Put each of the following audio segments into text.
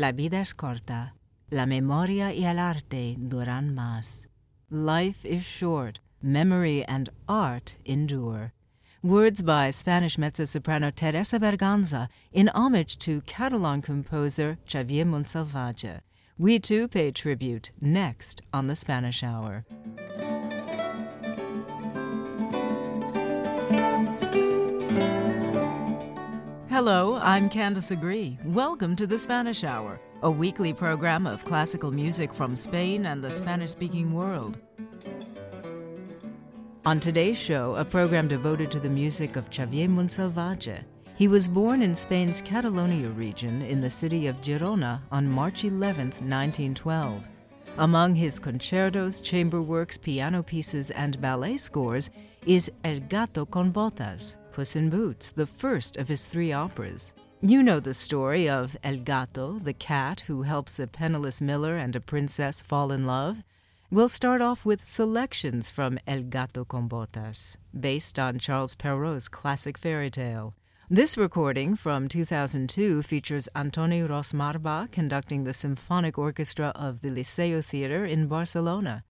La vida es corta. La memoria y el arte duran más. Life is short. Memory and art endure. Words by Spanish mezzo soprano Teresa Berganza in homage to Catalan composer Xavier Montsalvatge. We too pay tribute next on the Spanish Hour. Hello, I'm Candice Agree. Welcome to the Spanish Hour, a weekly program of classical music from Spain and the Spanish speaking world. On today's show, a program devoted to the music of Xavier Montsalvatge. He was born in Spain's Catalonia region in the city of Girona on March 11, 1912. Among his concertos, chamber works, piano pieces, and ballet scores is El Gato con Botas, Puss in Boots, the first of his three operas. You know the story of El Gato, the cat who helps a penniless miller and a princess fall in love. We'll start off with selections from El Gato con Botas, based on Charles Perrault's classic fairy tale. This recording from 2002 features Antoni Ros Marba conducting the Symphonic Orchestra of the Liceo Theatre in Barcelona.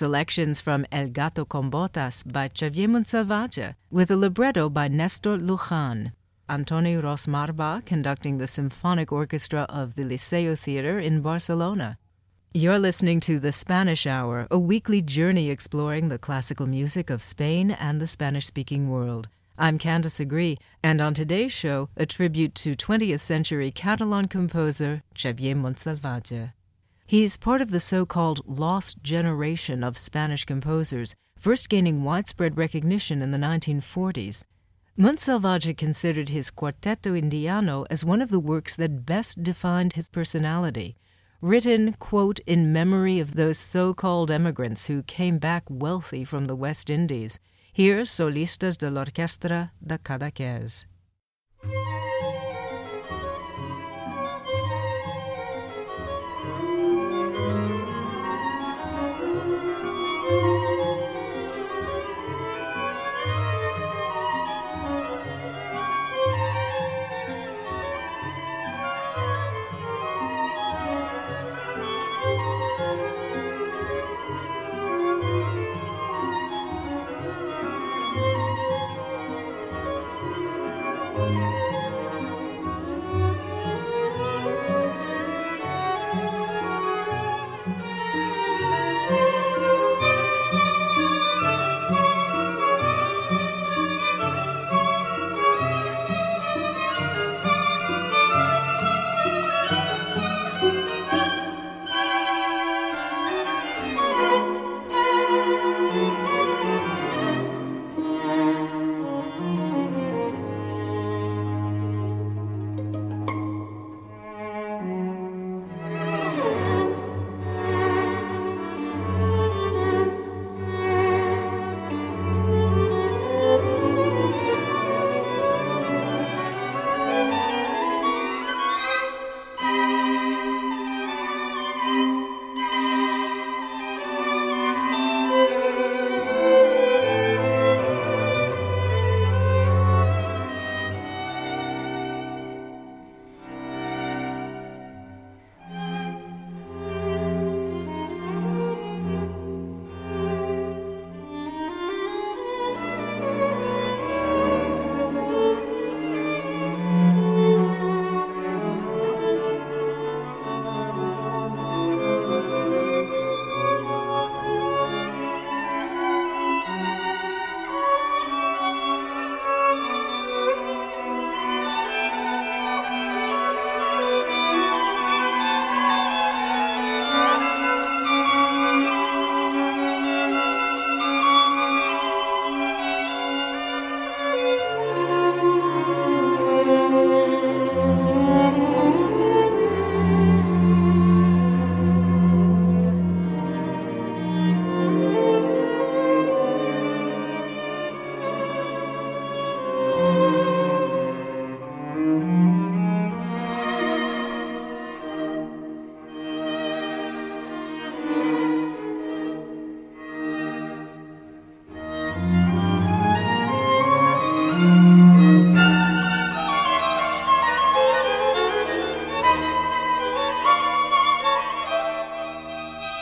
Selections from El Gato con Botas by Xavier Montsalvatge, with a libretto by Nestor Luján. Antoni Ros Marbà conducting the symphonic orchestra of the Liceo Theatre in Barcelona. You're listening to The Spanish Hour, a weekly journey exploring the classical music of Spain and the Spanish speaking world. I'm Candice Agree, and on today's show, a tribute to 20th century Catalan composer Xavier Montsalvatge. He's part of the so called lost generation of Spanish composers, first gaining widespread recognition in the 1940s. Montsalvatge considered his Cuarteto Indiano as one of the works that best defined his personality. Written, quote, in memory of those so called emigrants who came back wealthy from the West Indies. Here, solistas de la de Cadaqués.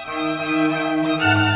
Música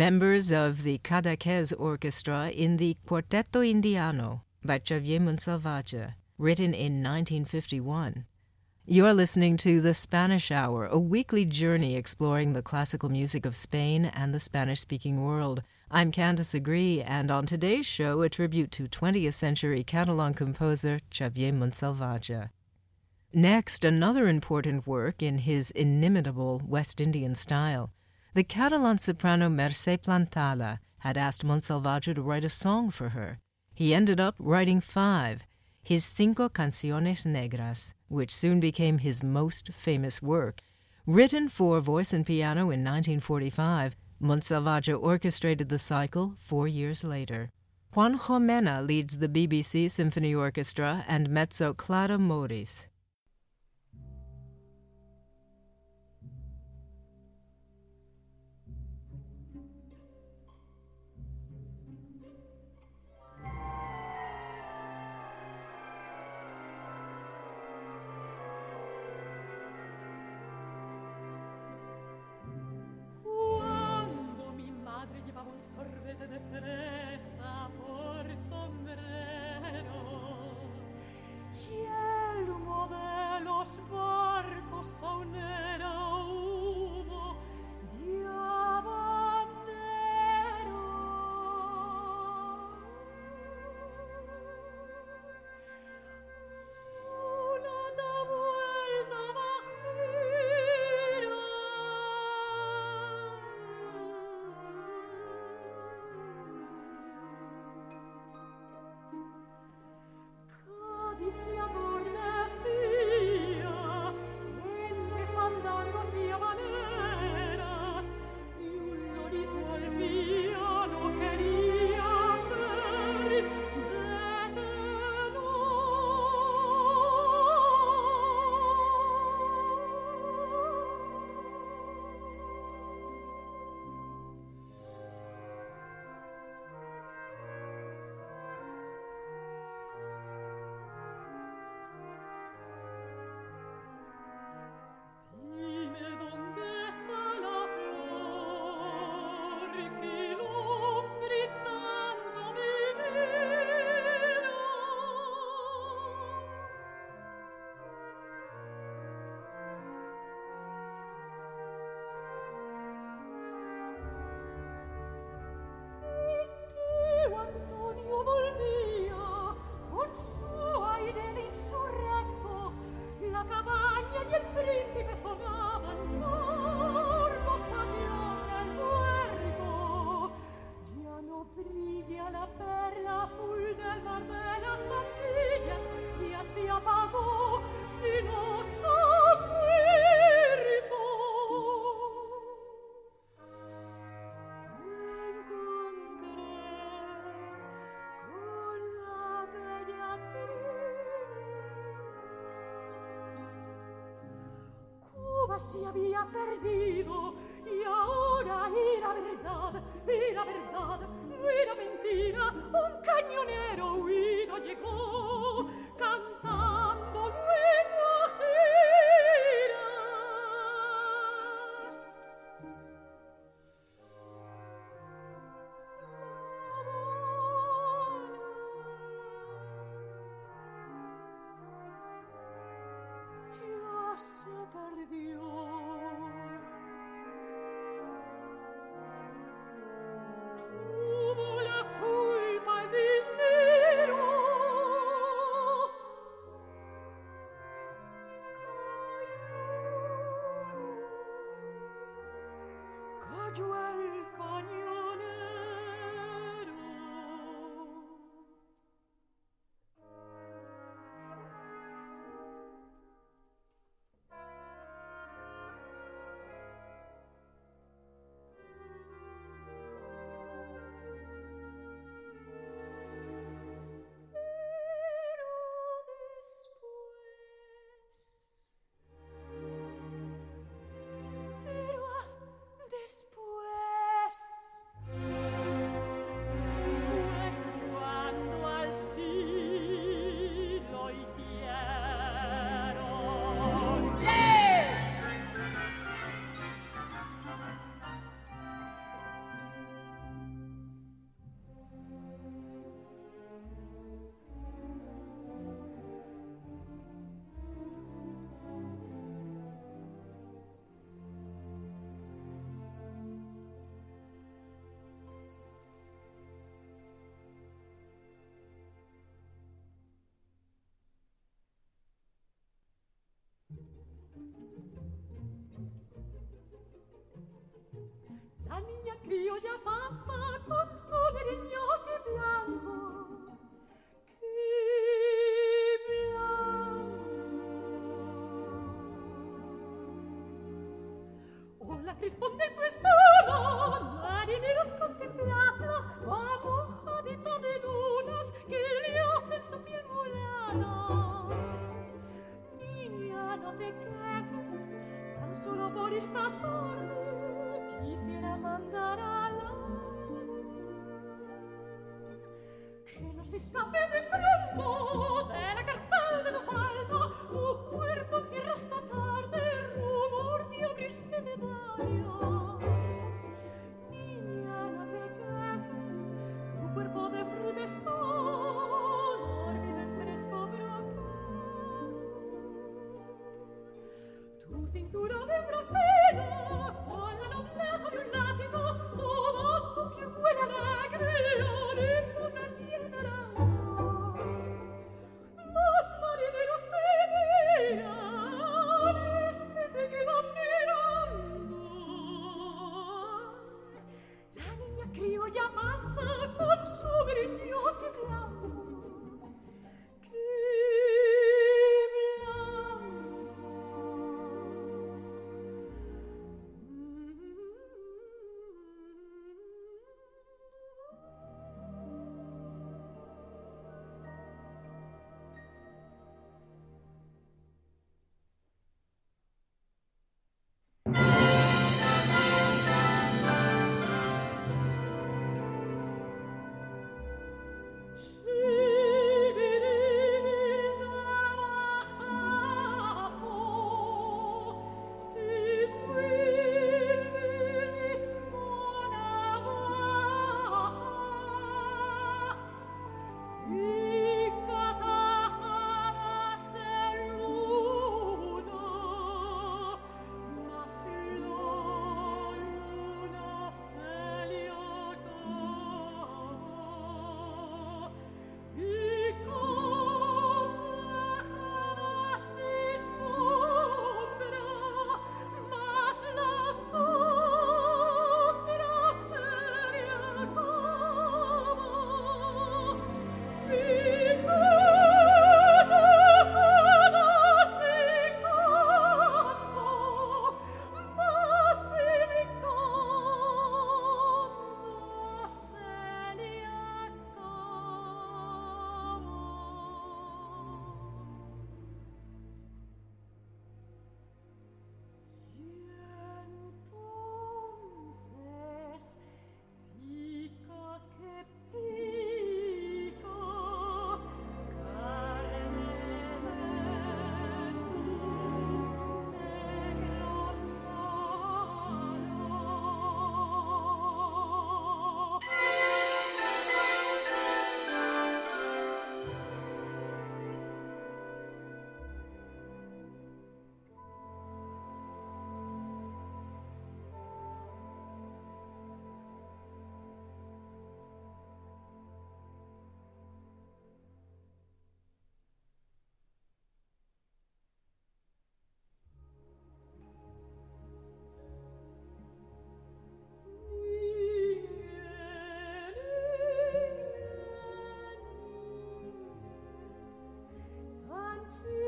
Members of the Cadaqués Orchestra in the Cuarteto Indiano by Xavier Montsalvatge, written in 1951. You're listening to The Spanish Hour, a weekly journey exploring the classical music of Spain and the Spanish speaking world. I'm Candice Agree, and on today's show, a tribute to 20th century Catalan composer Xavier Montsalvatge. Next, another important work in his inimitable West Indian style. The Catalan soprano Mercè Plantada had asked Montsalvatge to write a song for her. He ended up writing five, his Cinco Canciones Negras, which soon became his most famous work. Written for voice and piano in 1945, Montsalvatge orchestrated the cycle four years later. Juan Mena leads the BBC Symphony Orchestra and mezzo Clara Mouriz. rispondendo e solo marineros contemplatla como habita de lunas que le hacen su piel molana niña no te quejes tan solo por esta tarde quisiera mandar a la que nos escape de pronto de la cárcel de tu falda tu cuerpo en tierra estatal. Irse de barrio to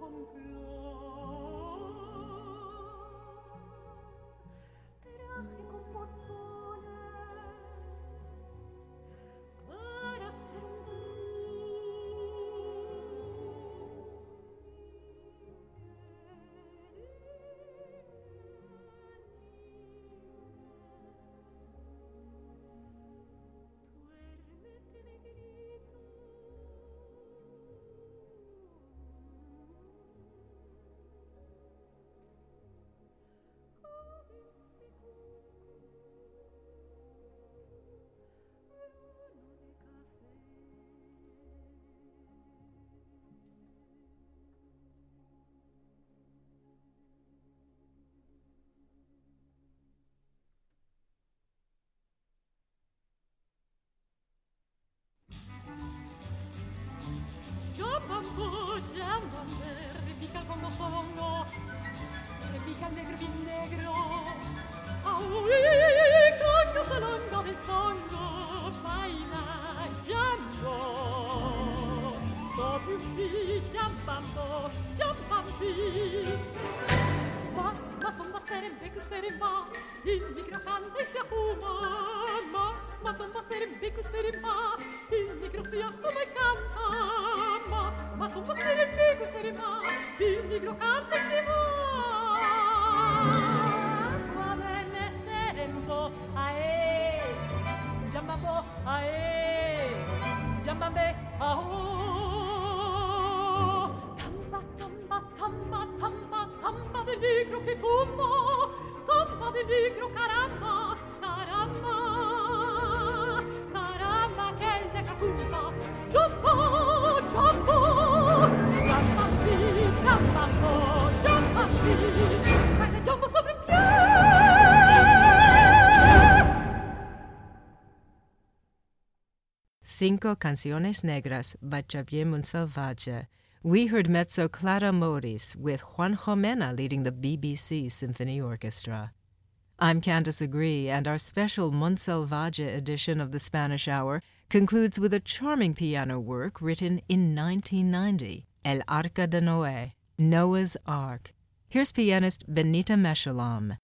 bambù, allegro vinegro Aui, quando s'allunga nel sonno Baila, giambo So più di giambambo, giambambi Va, va, tomba serembe, che seremba Il microcante si accuma Ma, ma tomba serembe, che seremba Il micro si accuma e canta. Ma, ma tomba serembe, che seremba Il micro canta e si va ae jamambe ao tamba tamba tamba tamba tamba del micro che tumba tamba del micro caramba caramba caramba che il neca tumba jumbo jumbo Cinco Canciones Negras by Xavier Montsalvatge. We heard mezzo Clara Mouriz with Juan José Mena leading the BBC Symphony Orchestra. I'm Candice Agree, and our special Montsalvatge edition of the Spanish Hour concludes with a charming piano work written in 1990, El Arca de Noé, Noah's Ark. Here's pianist Benita Meshulam.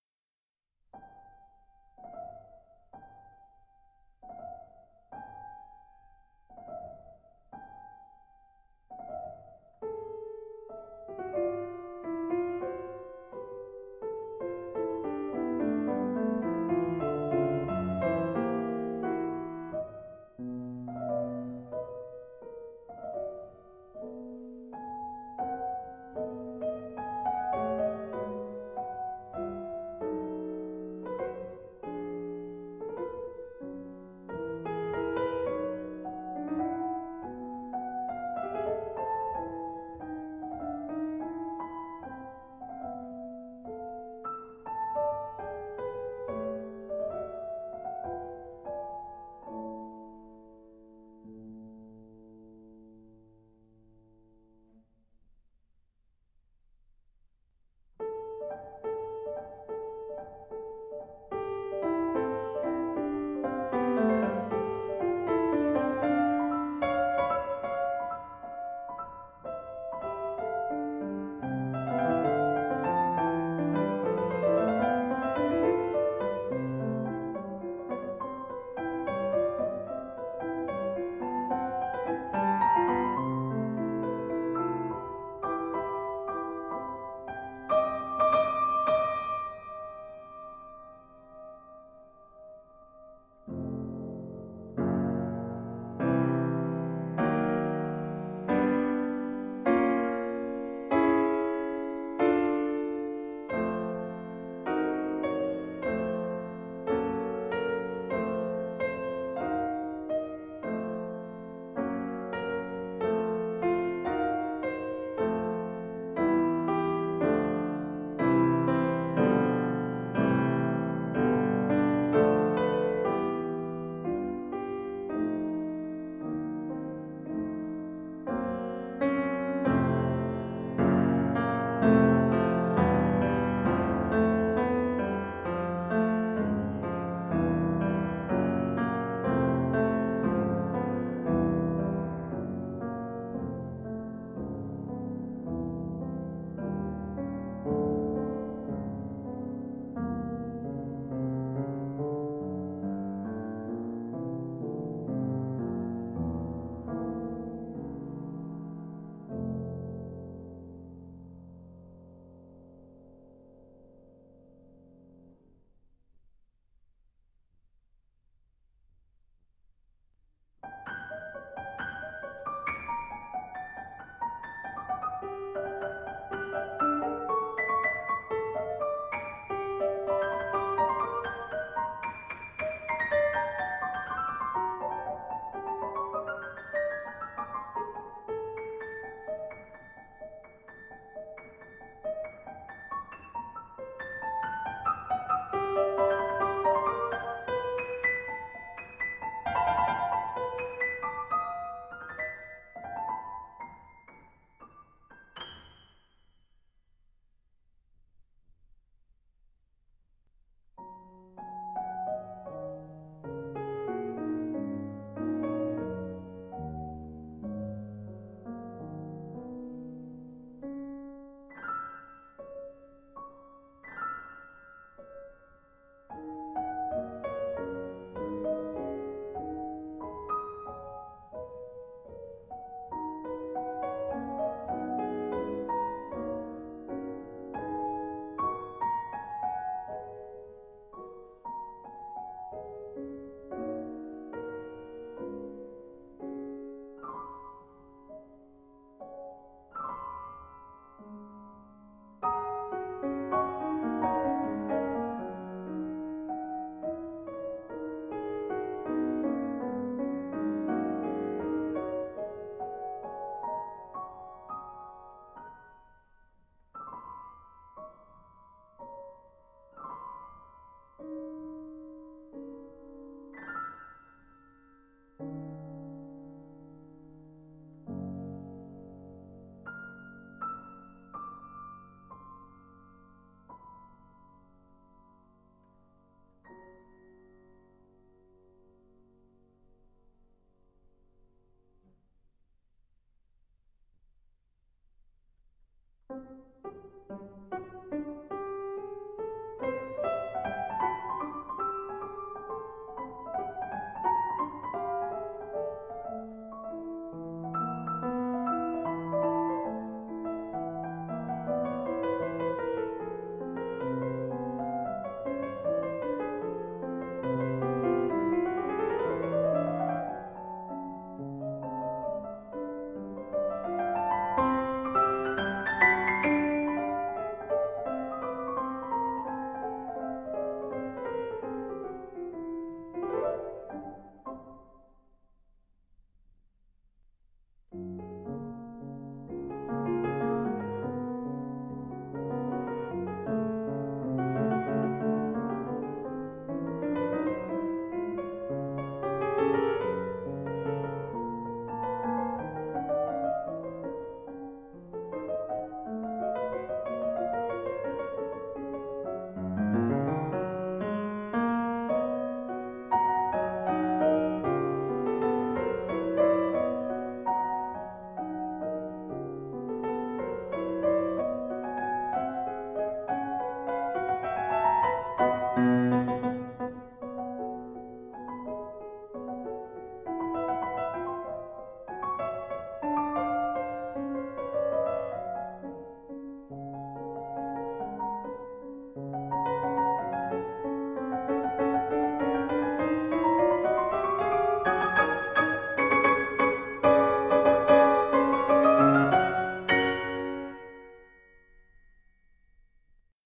Thank you.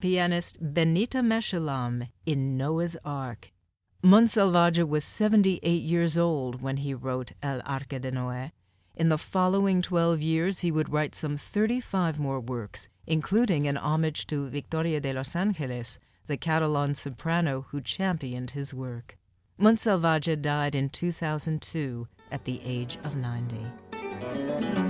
Pianist Benita Meshulam in Noah's Ark. Montsalvatge was 78 years old when he wrote El Arca de Noé. In the following 12 years, he would write some 35 more works, including an homage to Victoria de los Angeles, the Catalan soprano who championed his work. Montsalvatge died in 2002 at the age of 90.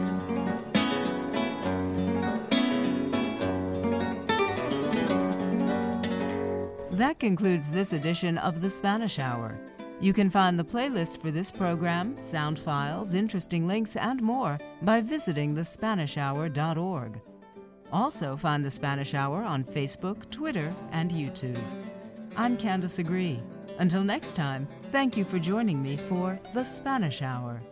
That concludes this edition of The Spanish Hour. You can find the playlist for this program, sound files, interesting links, and more by visiting thespanishhour.org. Also, find The Spanish Hour on Facebook, Twitter, and YouTube. I'm Candice Agree. Until next time, thank you for joining me for The Spanish Hour.